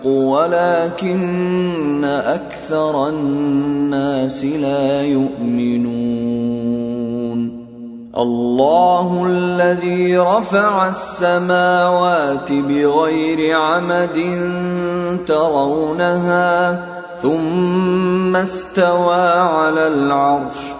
الحق ولكن أكثر الناس لا يؤمنون. الله الذي رفع السماوات بغير عمد ترونها ثم استوى على العرش.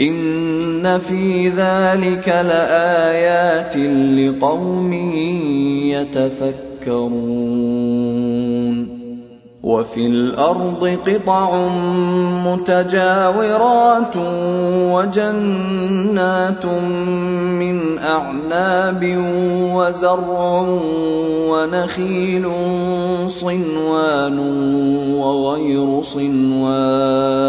ان في ذلك لايات لقوم يتفكرون وفي الأرض قطع متجاورات وجنات من اعناب وزرع ونخيل صنوان وغير صنوان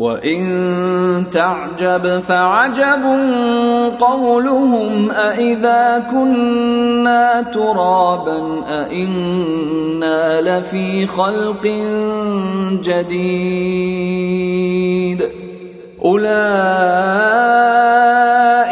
وان تعجب فعجب قولهم أإذا كنا ترابا أإنا لفي خلق جديد أولئك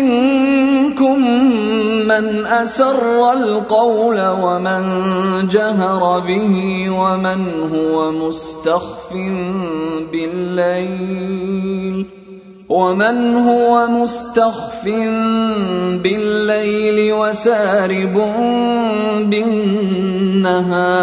منكم من أسر القول ومن جهر به ومن هو مستخف بالليل ومن هو مستخف بالليل وسارب بالنهار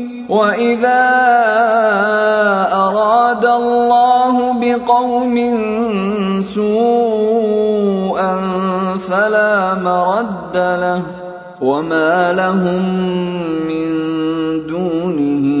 واذا اراد الله بقوم سوءا فلا مرد له وما لهم من دونه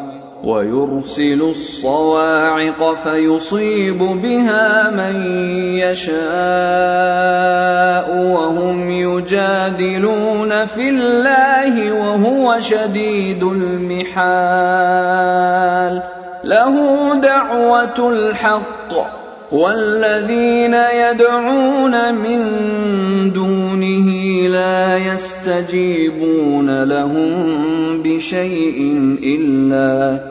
ويرسل الصواعق فيصيب بها من يشاء وهم يجادلون في الله وهو شديد المحال. له دعوة الحق والذين يدعون من دونه لا يستجيبون لهم بشيء إلا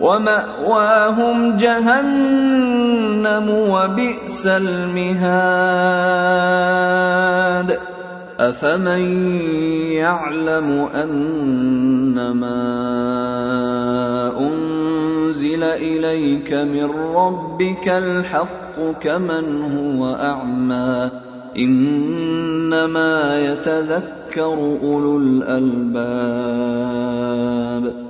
ومأواهم جهنم وبئس المهاد. أفمن يعلم أنما أنزل إليك من ربك الحق كمن هو أعمى؟ إنما يتذكر أولو الألباب.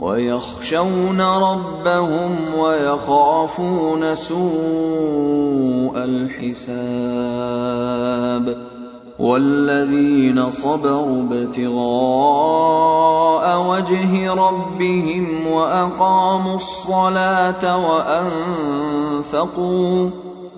ويخشون ربهم ويخافون سوء الحساب والذين صبروا ابتغاء وجه ربهم وأقاموا الصلاة وأنفقوا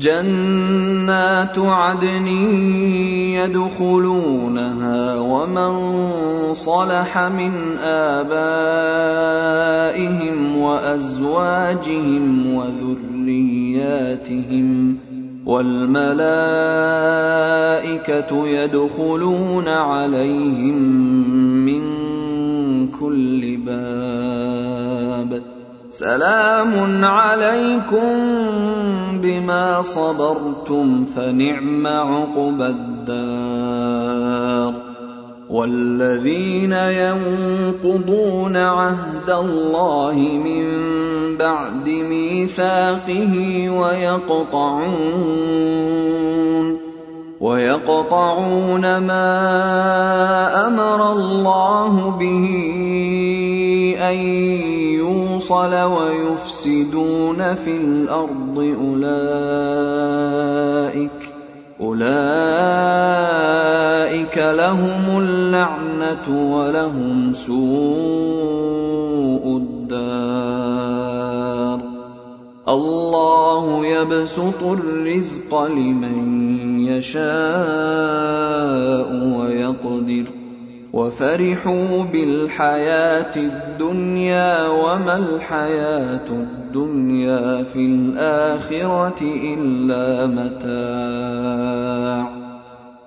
جنات عدن يدخلونها ومن صلح من آبائهم وأزواجهم وذرياتهم والملائكة يدخلون عليهم من كل باب سلام عليكم بما صبرتم فنعم عقبى الدار والذين ينقضون عهد الله من بعد ميثاقه ويقطعون ويقطعون ما أمر الله به أن يوصل ويفسدون في الأرض أولئك أولئك لهم اللعنة ولهم سوء الدار. الله يبسط الرزق لمن يشاء ويقدر. وفرحوا بالحياة الدنيا وما الحياة الدنيا في الآخرة إلا متاع.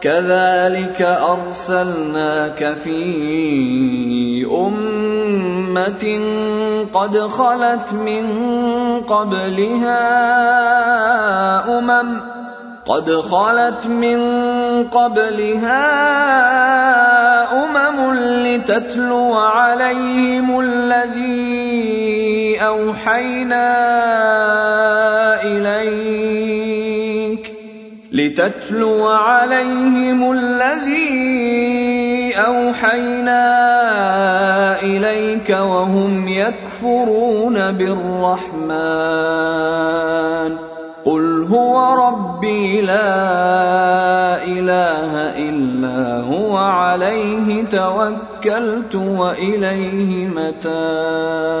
كذلك أرسلناك في أمة قد خلت من قبلها أمم قد خلت من قبلها أمم لتتلو عليهم الذي أوحينا إليك. لتتلو عليهم الذي أوحينا إليك وهم يكفرون بالرحمن. قل هو ربي لا إله إلا هو عليه توكلت وإليه متاب.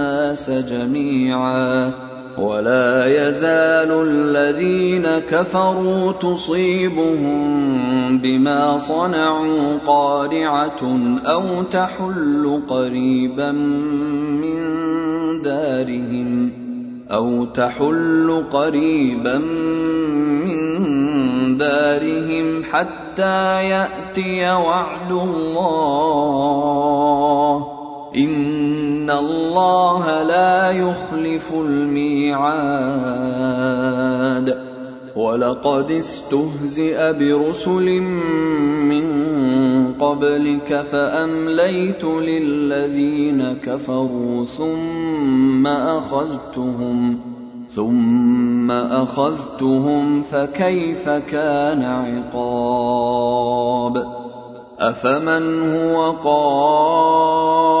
الناس جميعا ولا يزال الذين كفروا تصيبهم بما صنعوا قارعة أو تحل قريبا من دارهم أو تحل قريبا من دارهم حتى يأتي وعد الله إن الله لا يخلف الميعاد ولقد استهزئ برسل من قبلك فامليت للذين كفروا ثم اخذتهم ثم اخذتهم فكيف كان عقاب افمن هو قائم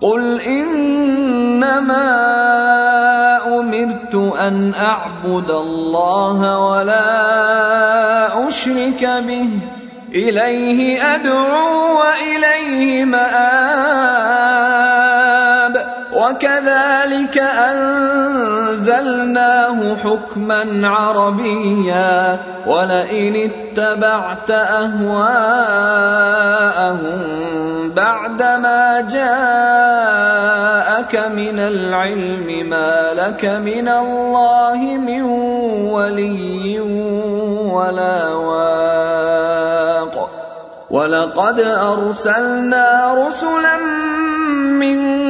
قل انما امرت ان اعبد الله ولا اشرك به اليه ادعو واليه ماب وكذلك أنزلناه حكما عربيا ولئن اتبعت أهواءهم بعدما جاءك من العلم ما لك من الله من ولي ولا واق. ولقد أرسلنا رسلا من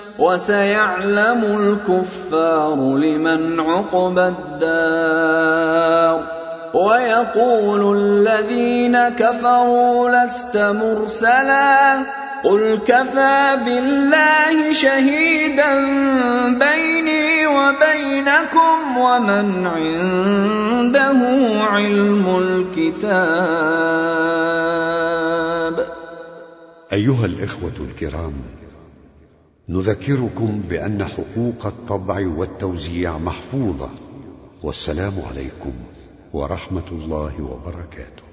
وسيعلم الكفار لمن عقبى الدار ويقول الذين كفروا لست مرسلا قل كفى بالله شهيدا بيني وبينكم ومن عنده علم الكتاب أيها الإخوة الكرام نذكركم بأن حقوق الطبع والتوزيع محفوظة. والسلام عليكم ورحمة الله وبركاته.